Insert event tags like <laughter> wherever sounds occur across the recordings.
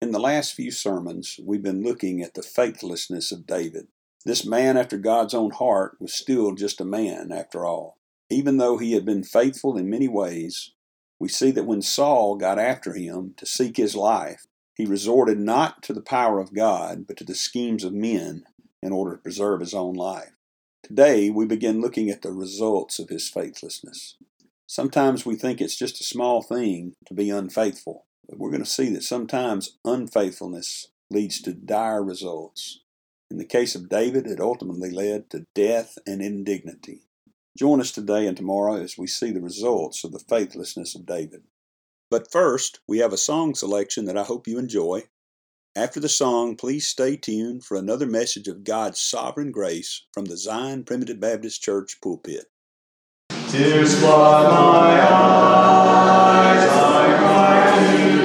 In the last few sermons, we've been looking at the faithlessness of David. This man after God's own heart was still just a man after all. Even though he had been faithful in many ways, we see that when Saul got after him to seek his life, he resorted not to the power of God, but to the schemes of men in order to preserve his own life. Today, we begin looking at the results of his faithlessness. Sometimes we think it's just a small thing to be unfaithful. We're going to see that sometimes unfaithfulness leads to dire results. In the case of David, it ultimately led to death and indignity. Join us today and tomorrow as we see the results of the faithlessness of David. But first, we have a song selection that I hope you enjoy. After the song, please stay tuned for another message of God's sovereign grace from the Zion Primitive Baptist Church pulpit. Tears flood my eyes, I cry to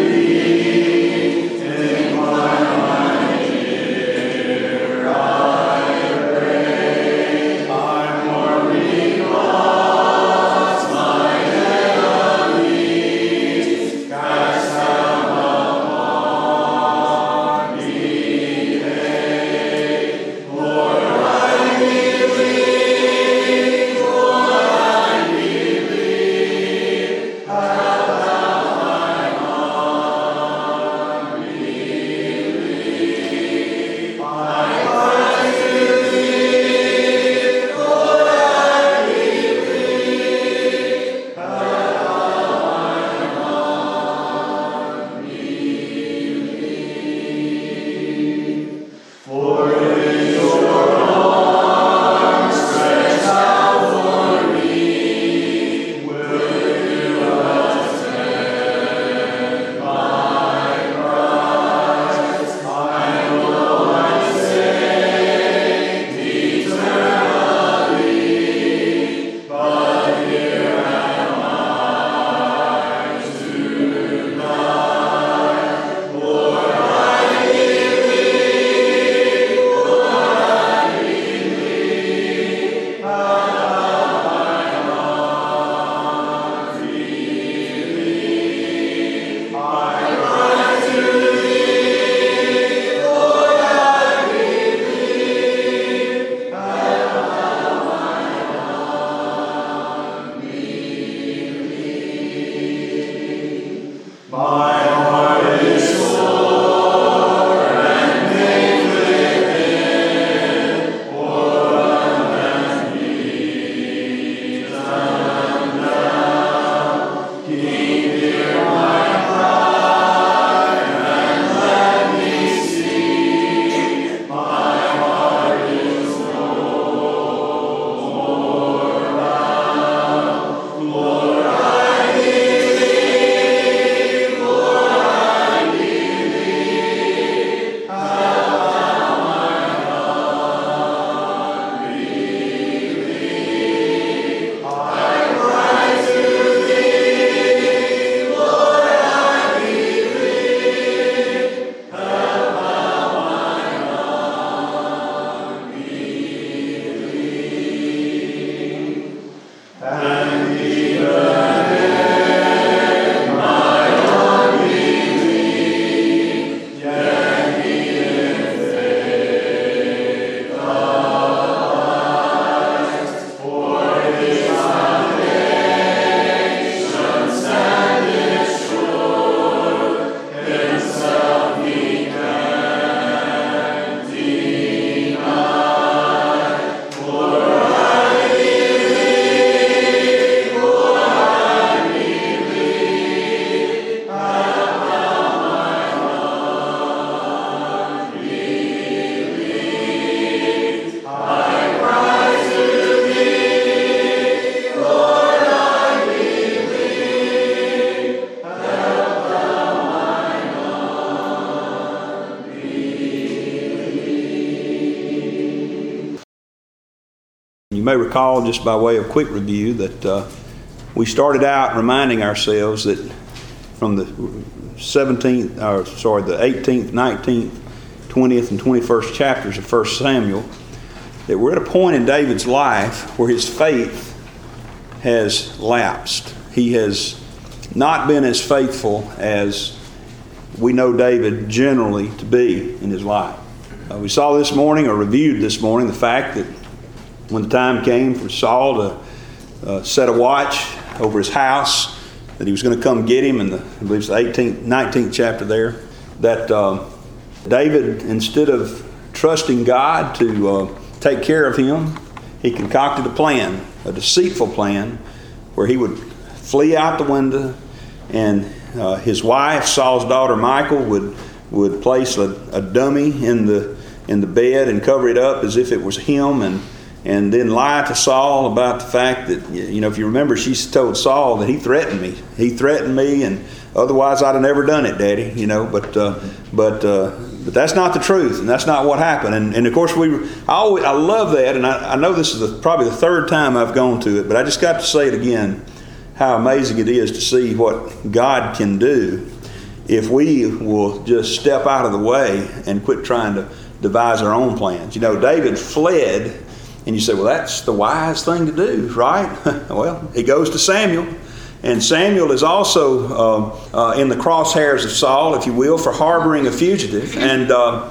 may recall, just by way of quick review, that uh, we started out reminding ourselves that from the 17th, or sorry, the 18th, 19th, 20th, and 21st chapters of 1 Samuel, that we're at a point in David's life where his faith has lapsed. He has not been as faithful as we know David generally to be in his life. Uh, we saw this morning, or reviewed this morning, the fact that when the time came for Saul to uh, set a watch over his house, that he was going to come get him in the, I believe it's the 18th, 19th chapter there, that um, David, instead of trusting God to uh, take care of him, he concocted a plan, a deceitful plan, where he would flee out the window, and uh, his wife, Saul's daughter Michal, would would place a, a dummy in the in the bed and cover it up as if it was him, and and then lie to Saul about the fact that you know if you remember she told Saul that he threatened me. He threatened me and otherwise I'd have never done it daddy you know but uh, but uh, but that's not the truth and that's not what happened. And, and of course we I always I love that and I, I know this is the, probably the third time I've gone to it but I just got to say it again how amazing it is to see what God can do if we will just step out of the way and quit trying to devise our own plans. You know David fled and you say, well, that's the wise thing to do, right? <laughs> well, he goes to Samuel. And Samuel is also uh, uh, in the crosshairs of Saul, if you will, for harboring a fugitive. And, uh,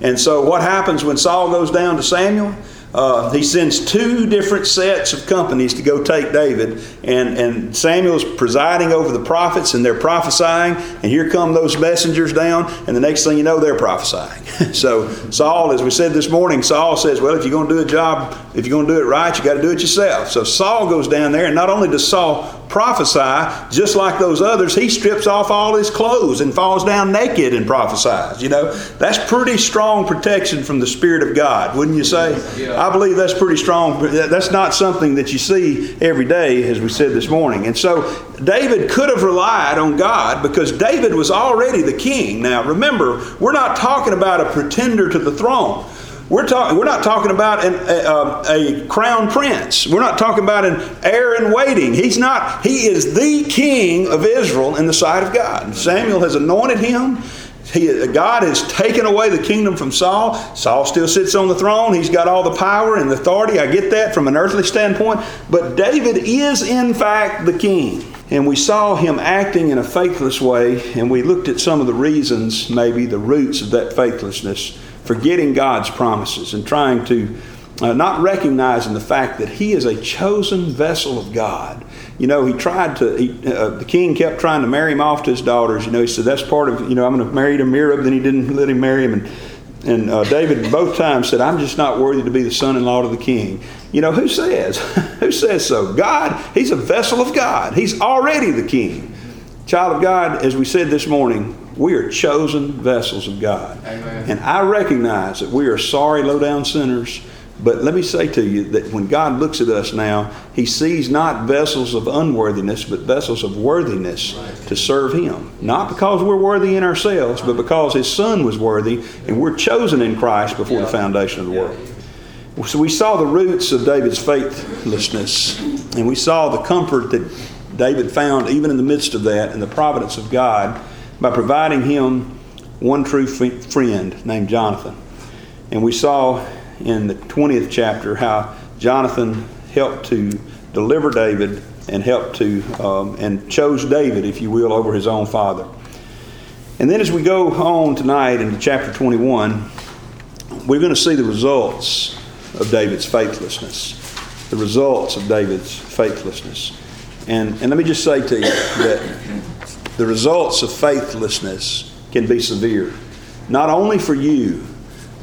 and so, what happens when Saul goes down to Samuel? Uh, he sends two different sets of companies to go take David, and, and Samuel's presiding over the prophets, and they're prophesying, and here come those messengers down, and the next thing you know, they're prophesying. <laughs> so Saul, as we said this morning, Saul says, well, if you're going to do a job, if you're going to do it right, you got to do it yourself. So Saul goes down there, and not only does Saul prophesy, just like those others, he strips off all his clothes and falls down naked and prophesies. You know, that's pretty strong protection from the Spirit of God, wouldn't you say? Yeah. I believe that's pretty strong. That's not something that you see every day, as we said this morning. And so David could have relied on God because David was already the king. Now, remember, we're not talking about a pretender to the throne. We're, talking, we're not talking about an, a, um, a, crown prince. We're not talking about an heir in waiting. He's not, he is the king of Israel in the sight of God. Samuel has anointed him. He, God has taken away the kingdom from Saul. Saul still sits on the throne. He's got all the power and the authority. I get that from an earthly standpoint. But David is, in fact, the king. And we saw him acting in a faithless way, and we looked at some of the reasons, maybe the roots of that faithlessness forgetting God's promises and trying to uh, not recognizing the fact that he is a chosen vessel of God. You know, he tried to, he, uh, the king kept trying to marry him off to his daughters. You know, he said, that's part of, you know, I'm going to marry to. Then he didn't let him marry him. And, and uh, David <laughs> both times said, I'm just not worthy to be the son in law to the king. You know, who says? <laughs> who says so? God, he's a vessel of God. He's already the king. Child of God, as we said this morning, we are chosen vessels of God. Amen. And I recognize that we are sorry, low down sinners. But let me say to you that when God looks at us now, He sees not vessels of unworthiness, but vessels of worthiness right. to serve Him. Not because we're worthy in ourselves, but because His Son was worthy and we're chosen in Christ before yeah. the foundation of the world. So we saw the roots of David's faithlessness, and we saw the comfort that David found even in the midst of that in the providence of God by providing him one true friend named Jonathan. And we saw in the 20th chapter how Jonathan helped to deliver David and helped to, um, and chose David, if you will, over his own father. And then as we go on tonight into chapter 21, we're going to see the results of David's faithlessness. The results of David's faithlessness. And, and let me just say to you that the results of faithlessness can be severe, not only for you,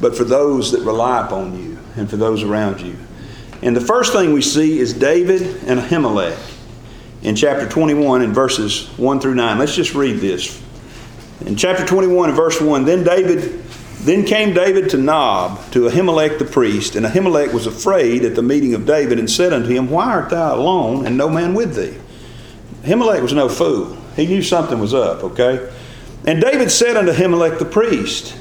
but for those that rely upon you and for those around you. And the first thing we see is David and Ahimelech in chapter 21 in verses 1 through 9. Let's just read this. In chapter 21 and verse 1, then David then came David to Nob, to Ahimelech the priest, and Ahimelech was afraid at the meeting of David, and said unto him, Why art thou alone, and no man with thee? Ahimelech was no fool. He knew something was up, okay? And David said unto Ahimelech the priest,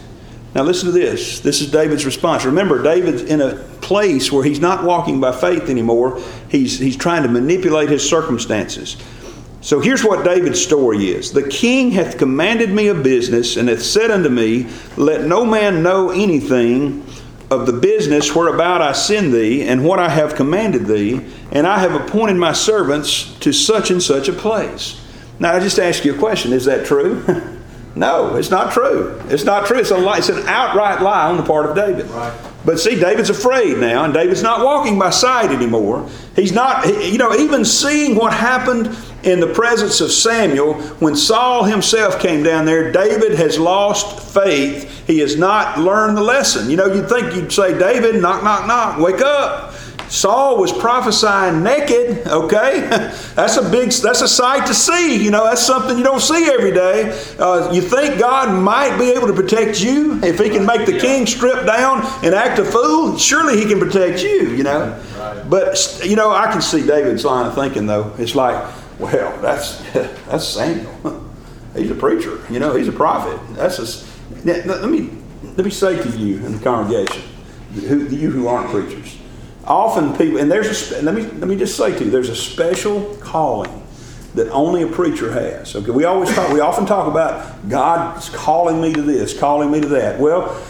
Now, listen to this. This is David's response. Remember, David's in a place where he's not walking by faith anymore, he's, he's trying to manipulate his circumstances. So here's what David's story is The king hath commanded me a business, and hath said unto me, Let no man know anything of the business whereabout I send thee, and what I have commanded thee, and I have appointed my servants to such and such a place. Now, I just ask you a question is that true? <laughs> No, it's not true. It's not true. It's, a lie. it's an outright lie on the part of David. Right. But see, David's afraid now, and David's not walking by sight anymore. He's not, you know, even seeing what happened in the presence of Samuel when Saul himself came down there, David has lost faith. He has not learned the lesson. You know, you'd think you'd say, David, knock, knock, knock, wake up. Saul was prophesying naked, okay? <laughs> that's a big, that's a sight to see. You know, that's something you don't see every day. Uh, you think God might be able to protect you if he can make the king strip down and act a fool? Surely he can protect you, you know? But, you know, I can see David's line of thinking, though. It's like, well, that's, <laughs> that's Samuel. <laughs> He's a preacher, you know, he's a prophet. That's a, let me, let me say to you in the congregation, who, you who aren't preachers, often people, and there's a, let me let me just say to you, there's a special calling that only a preacher has. Okay, we always talk, we often talk about God's calling me to this, calling me to that. Well,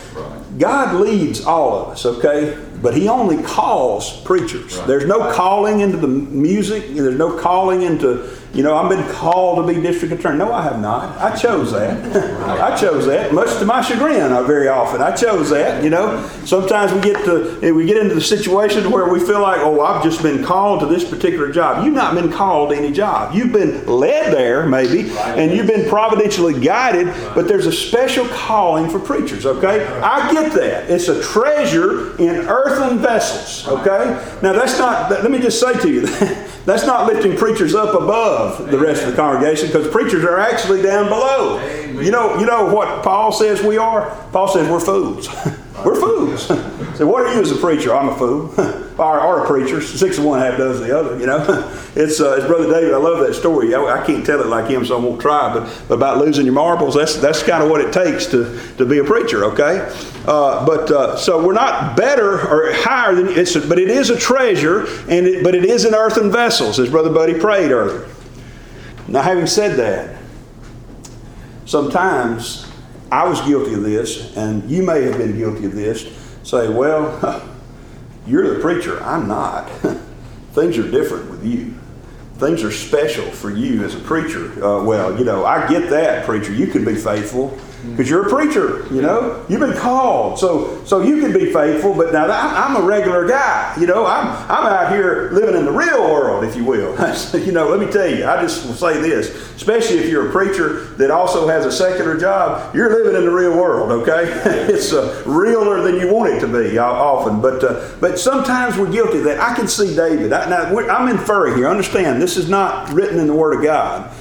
God leads all of us. Okay, but He only calls preachers. Right. There's no calling into the music. There's no calling into you know, I've been called to be district attorney. No, I have not. I chose that. <laughs> I chose that, much to my chagrin. Uh, very often, I chose that. You know, sometimes we get to we get into the situation where we feel like, oh, I've just been called to this particular job. You've not been called to any job. You've been led there, maybe, and you've been providentially guided. But there's a special calling for preachers. Okay, I get that. It's a treasure in earthen vessels. Okay, now that's not. Let me just say to you. <laughs> That's not lifting preachers up above the rest of the congregation because preachers are actually down below. You know, you know what Paul says we are? Paul says we're fools. <laughs> we're fools. <laughs> so what are you as a preacher? I'm a fool. <laughs> or, or, a preacher. Six of one, half dozen the other, you know. <laughs> it's, uh, it's Brother David. I love that story. I, I, can't tell it like him, so I won't try. But, but about losing your marbles, that's, that's kind of what it takes to, to be a preacher, okay? Uh, but uh, so we're not better or higher than it's, a, but it is a treasure, and it, but it is in earthen vessels, as Brother Buddy prayed earlier. Now, having said that, sometimes I was guilty of this, and you may have been guilty of this. Say, well, <laughs> you're the preacher, I'm not. <laughs> Things are different with you things are special for you as a preacher. Uh, well, you know, I get that, preacher. You can be faithful because you're a preacher. You know, you've been called, so so you can be faithful. But now I'm a regular guy. You know, I'm I'm out here living in the real world, if you will. <laughs> you know, let me tell you, I just will say this, especially if you're a preacher that also has a secular job, you're living in the real world. Okay, <laughs> it's uh, realer than you want it to be often. But uh, but sometimes we're guilty of that. I can see David. I, now I'm inferring here. Understand, this is not written in the Word of God.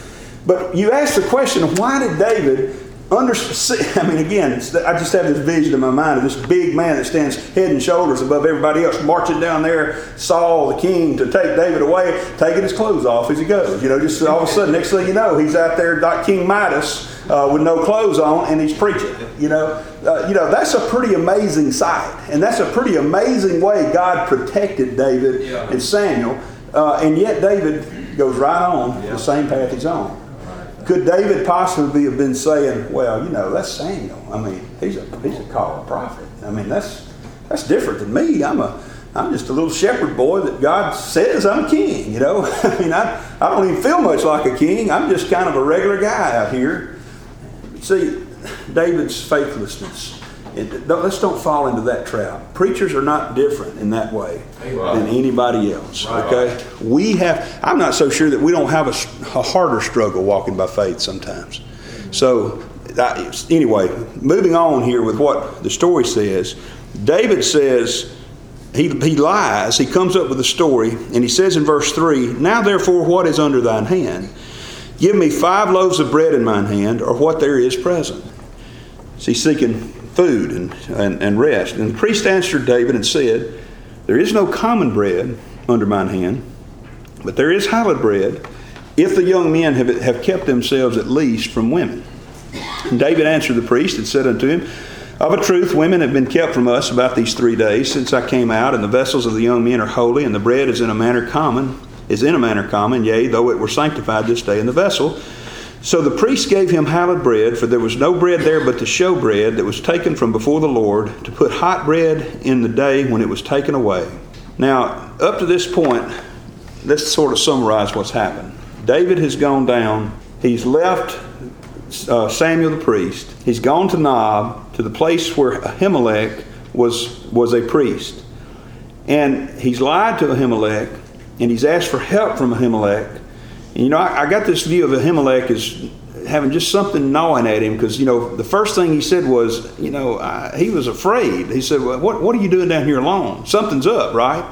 But you ask the question, why did David under, I mean, again, I just have this vision in my mind of this big man that stands head and shoulders above everybody else, marching down there, Saul, the king, to take David away, taking his clothes off as he goes. You know, just all of a sudden, next thing you know, he's out there like King Midas uh, with no clothes on, and he's preaching. You know, uh, you know that's a pretty amazing sight, and that's a pretty amazing way God protected David yeah. and Samuel, uh, and yet David goes right on yeah. the same path he's on. Could David possibly have been saying, well, you know, that's Samuel. I mean, he's a, he's a called prophet. I mean, that's, that's different than me. I'm a, I'm just a little shepherd boy that God says I'm king, you know. <laughs> I mean, I, I don't even feel much like a king. I'm just kind of a regular guy out here. See, David's faithlessness let's don't fall into that trap. Preachers are not different in that way right. than anybody else. Right. Okay, we have. I'm not so sure that we don't have a, a harder struggle walking by faith sometimes. So anyway, moving on here with what the story says. David says he, he lies. He comes up with a story, and he says in verse three, "Now therefore, what is under thine hand? Give me five loaves of bread in mine hand, or what there is present." So he's seeking food and, and, and rest. And the priest answered David and said, There is no common bread under mine hand, but there is hallowed bread, if the young men have, have kept themselves at least from women. And David answered the priest and said unto him, Of a truth, women have been kept from us about these three days since I came out, and the vessels of the young men are holy, and the bread is in a manner common, is in a manner common, yea, though it were sanctified this day in the vessel. So the priest gave him hallowed bread, for there was no bread there but the showbread that was taken from before the Lord, to put hot bread in the day when it was taken away. Now, up to this point, let's sort of summarize what's happened. David has gone down, he's left uh, Samuel the priest, he's gone to Nob, to the place where Ahimelech was, was a priest. And he's lied to Ahimelech, and he's asked for help from Ahimelech. You know, I, I got this view of Ahimelech as having just something gnawing at him because, you know, the first thing he said was, you know, I, he was afraid. He said, well, what, what are you doing down here alone? Something's up, right?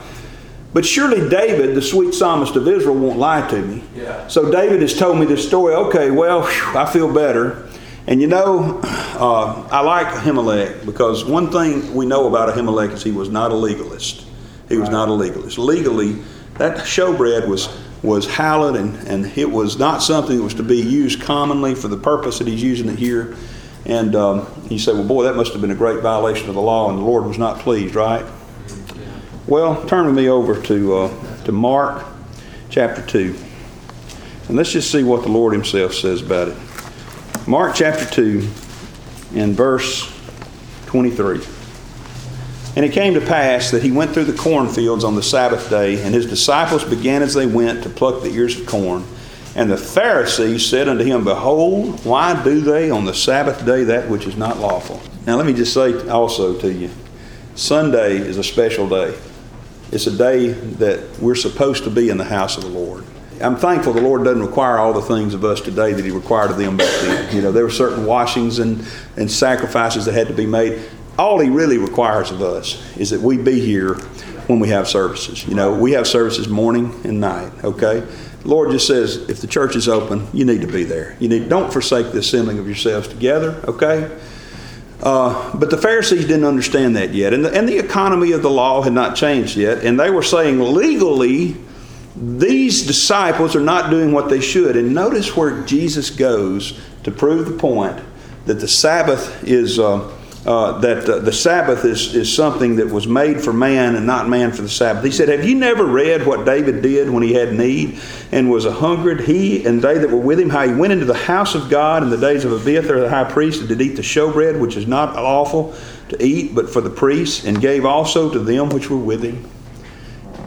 But surely David, the sweet psalmist of Israel, won't lie to me. Yeah. So David has told me this story. Okay, well, whew, I feel better. And you know, uh, I like Ahimelech because one thing we know about Ahimelech is he was not a legalist. He was right. not a legalist. Legally, that showbread was was hallowed and, and it was not something that was to be used commonly for the purpose that he's using it here. And um, he said, well, boy, that must have been a great violation of the law, and the Lord was not pleased, right? Well, turn with me over to, uh, to Mark chapter 2. And let's just see what the Lord Himself says about it. Mark chapter 2 and verse 23. And it came to pass that he went through the cornfields on the Sabbath day, and his disciples began as they went to pluck the ears of corn. And the Pharisees said unto him, Behold, why do they on the Sabbath day that which is not lawful? Now, let me just say also to you Sunday is a special day. It's a day that we're supposed to be in the house of the Lord. I'm thankful the Lord doesn't require all the things of us today that He required of them back then. You know, there were certain washings and, and sacrifices that had to be made all he really requires of us is that we be here when we have services. You know, we have services morning and night, okay? The Lord just says, if the church is open, you need to be there. You need don't forsake the assembling of yourselves together, okay? Uh, but the Pharisees didn't understand that yet, and the, and the economy of the law had not changed yet, and they were saying legally, these disciples are not doing what they should. And notice where Jesus goes to prove the point that the Sabbath is. Uh, uh, that uh, the Sabbath is, is something that was made for man and not man for the Sabbath. He said, Have you never read what David did when he had need and was a hungered? He and they that were with him, how he went into the house of God in the days of Abiathar the high priest and did eat the showbread, which is not lawful to eat, but for the priests, and gave also to them which were with him.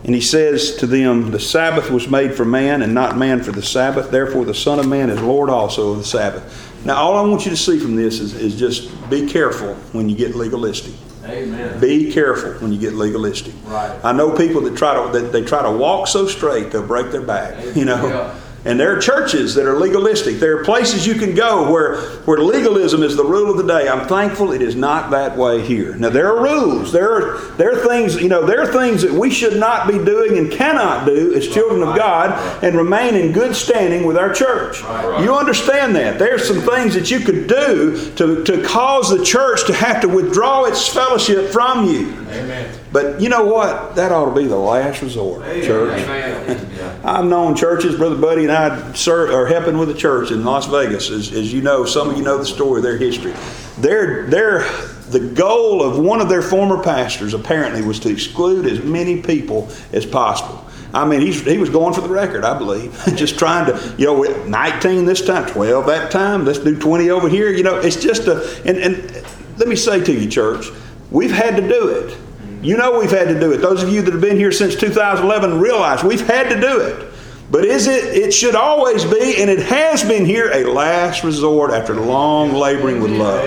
And he says to them, The Sabbath was made for man, and not man for the Sabbath. Therefore, the Son of Man is Lord also of the Sabbath. Now, all I want you to see from this is, is just be careful when you get legalistic. Amen. Be careful when you get legalistic. Right. I know people that try to that they try to walk so straight they'll break their back. You know. Yeah. And there are churches that are legalistic. There are places you can go where, where legalism is the rule of the day. I'm thankful it is not that way here. Now there are rules. There are there are things, you know, there are things that we should not be doing and cannot do as children of God and remain in good standing with our church. You understand that. There are some things that you could do to, to cause the church to have to withdraw its fellowship from you. Amen. But you know what? That ought to be the last resort, church. <laughs> I've known churches, Brother Buddy and I serve, are helping with a church in Las Vegas. As, as you know, some of you know the story, their history. Their, their, the goal of one of their former pastors apparently was to exclude as many people as possible. I mean, he's, he was going for the record, I believe. <laughs> just trying to, you know, 19 this time, 12 that time, let's do 20 over here. You know, it's just a, and, and let me say to you, church, we've had to do it. You know we've had to do it. Those of you that have been here since 2011 realize we've had to do it. But is it? It should always be, and it has been here, a last resort after long laboring with love.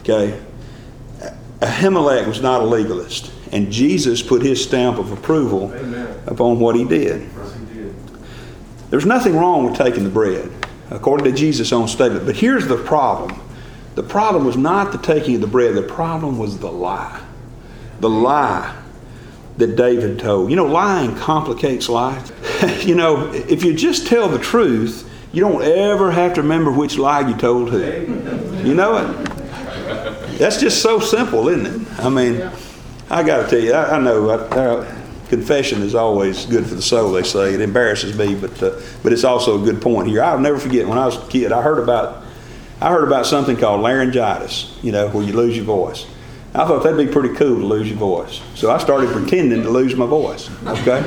Okay. Ahimelech was not a legalist, and Jesus put his stamp of approval upon what he did. There's nothing wrong with taking the bread, according to Jesus' own statement. But here's the problem the problem was not the taking of the bread, the problem was the lie the lie that David told. You know, lying complicates life. <laughs> you know, if you just tell the truth, you don't ever have to remember which lie you told who. You know it? That's just so simple, isn't it? I mean, I got to tell you, I, I know I, uh, confession is always good for the soul. They say it embarrasses me, but uh, but it's also a good point here. I'll never forget when I was a kid. I heard about I heard about something called laryngitis, you know, where you lose your voice. I thought that'd be pretty cool to lose your voice. So I started pretending to lose my voice, okay?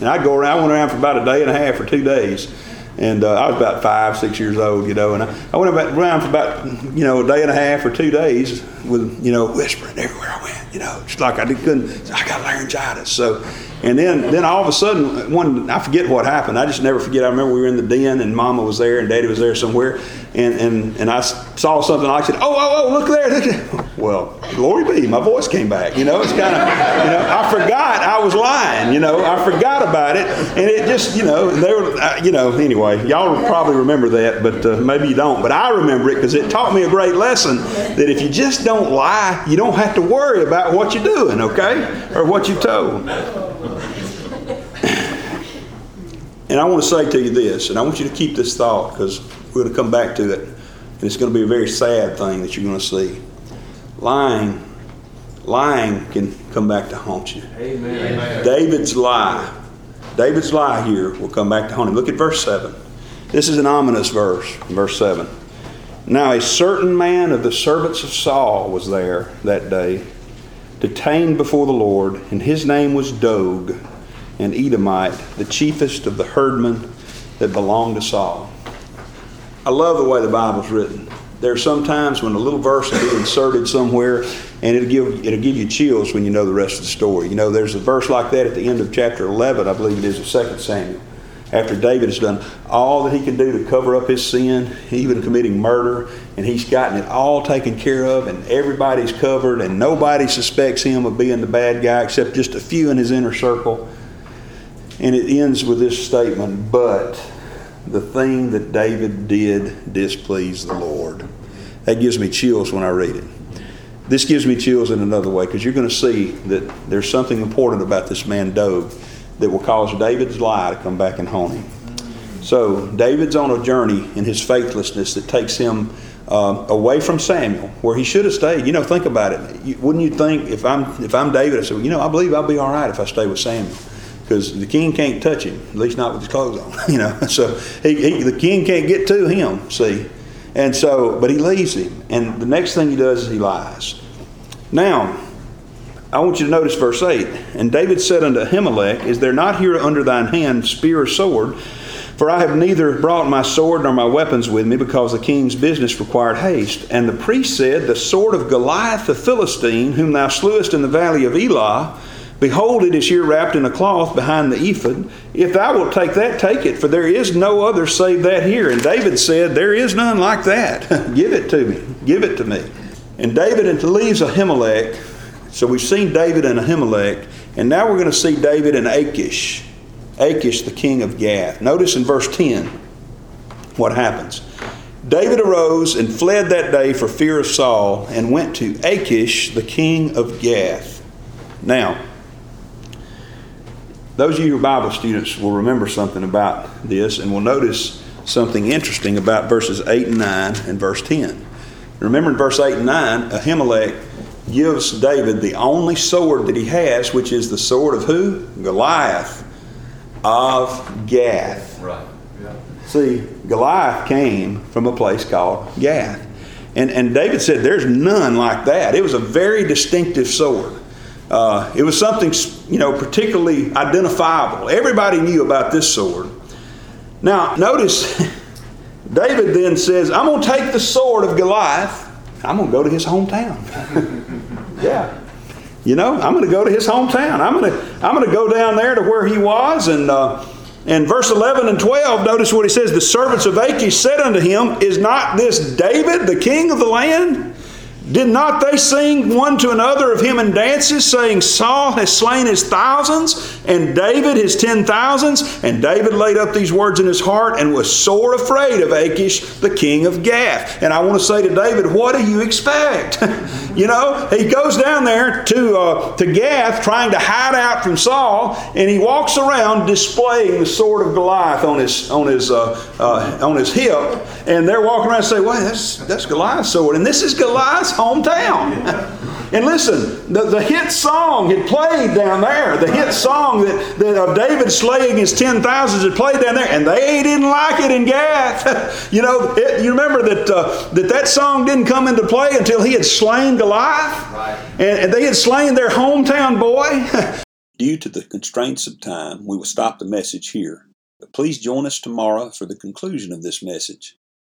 And I'd go around, I went around for about a day and a half or two days. And uh, I was about five, six years old, you know, and I, I went about, around for about, you know, a day and a half or two days with, you know, whispering everywhere I went, you know, just like I did, couldn't, I got laryngitis. So, and then, then all of a sudden, one, I forget what happened. I just never forget. I remember we were in the den and Mama was there and Daddy was there somewhere, and and, and I saw something. I said, "Oh, oh, oh, look there!" Look there. Well, glory be, my voice came back. You know, it's kind of, you know, I forgot I was lying. You know, I forgot about it, and it just, you know, they were, uh, you know. Anyway, y'all probably remember that, but uh, maybe you don't. But I remember it because it taught me a great lesson that if you just don't lie, you don't have to worry about what you're doing, okay, or what you told. And I want to say to you this, and I want you to keep this thought because we're going to come back to it, and it's going to be a very sad thing that you're going to see. Lying, lying can come back to haunt you. Amen. David's lie, David's lie here will come back to haunt him. Look at verse 7. This is an ominous verse, verse 7. Now, a certain man of the servants of Saul was there that day, detained before the Lord, and his name was Doeg an Edomite, the chiefest of the herdmen that belonged to Saul. I love the way the Bible's written. There are some times when a little verse will be inserted somewhere and it'll give, it'll give you chills when you know the rest of the story. You know, there's a verse like that at the end of chapter 11, I believe it is, of 2 Samuel. After David has done all that he can do to cover up his sin, even committing murder, and he's gotten it all taken care of, and everybody's covered, and nobody suspects him of being the bad guy except just a few in his inner circle. And it ends with this statement, but the thing that David did displeased the Lord. That gives me chills when I read it. This gives me chills in another way because you're going to see that there's something important about this man Doeg that will cause David's lie to come back and haunt him. So David's on a journey in his faithlessness that takes him uh, away from Samuel, where he should have stayed. You know, think about it. You, wouldn't you think if I'm if I'm David, I said, well, you know, I believe I'll be all right if I stay with Samuel because the king can't touch him, at least not with his clothes on. <laughs> You know, <laughs> so he, he, the king can't get to him. See, and so, but he leaves him, and the next thing he does is he lies. Now, I want you to notice verse eight. And David said unto Ahimelech, Is there not here under thine hand spear or sword? For I have neither brought my sword nor my weapons with me, because the king's business required haste. And the priest said, The sword of Goliath the Philistine, whom thou slewest in the valley of Elah, Behold, it is here wrapped in a cloth behind the ephod. If thou wilt take that, take it, for there is no other save that here. And David said, There is none like that. <laughs> Give it to me. Give it to me. And David and Ahimelech. So we've seen David and Ahimelech, and now we're going to see David and Achish. Achish, the king of Gath. Notice in verse 10 what happens. David arose and fled that day for fear of Saul and went to Achish, the king of Gath. Now, those of you who are Bible students will remember something about this and will notice something interesting about verses 8 and 9 and verse 10. Remember in verse 8 and 9, Ahimelech gives David the only sword that he has, which is the sword of who? Goliath of Gath. Right. Yeah. See, Goliath came from a place called Gath. And, and David said, There's none like that. It was a very distinctive sword. Uh, it was something, you know, particularly identifiable. Everybody knew about this sword. Now, notice, <laughs> David then says, I'm going to take the sword of Goliath. I'm going to go to his hometown. <laughs> yeah. You know, I'm going to go to his hometown. I'm going to, I'm going to go down there to where he was. And uh, in verse 11 and 12, notice what he says The servants of Achish said unto him, Is not this David, the king of the land? Did not they sing one to another of him in dances, saying, Saul has slain his thousands, and David his ten thousands? And David laid up these words in his heart and was sore afraid of Achish, the king of Gath. And I want to say to David, what do you expect? <laughs> you know, he goes down there to, uh, to Gath trying to hide out from Saul, and he walks around displaying the sword of Goliath on his, on his, uh, uh, on his hip. And they're walking around and say, well, that's, that's Goliath's sword. And this is Goliath's hometown. <laughs> And listen, the, the hit song had played down there. The hit song that, that of David slaying his ten thousands had played down there, and they didn't like it in Gath. <laughs> you know, it, you remember that, uh, that that song didn't come into play until he had slain Goliath, right. and, and they had slain their hometown boy. <laughs> Due to the constraints of time, we will stop the message here. But please join us tomorrow for the conclusion of this message.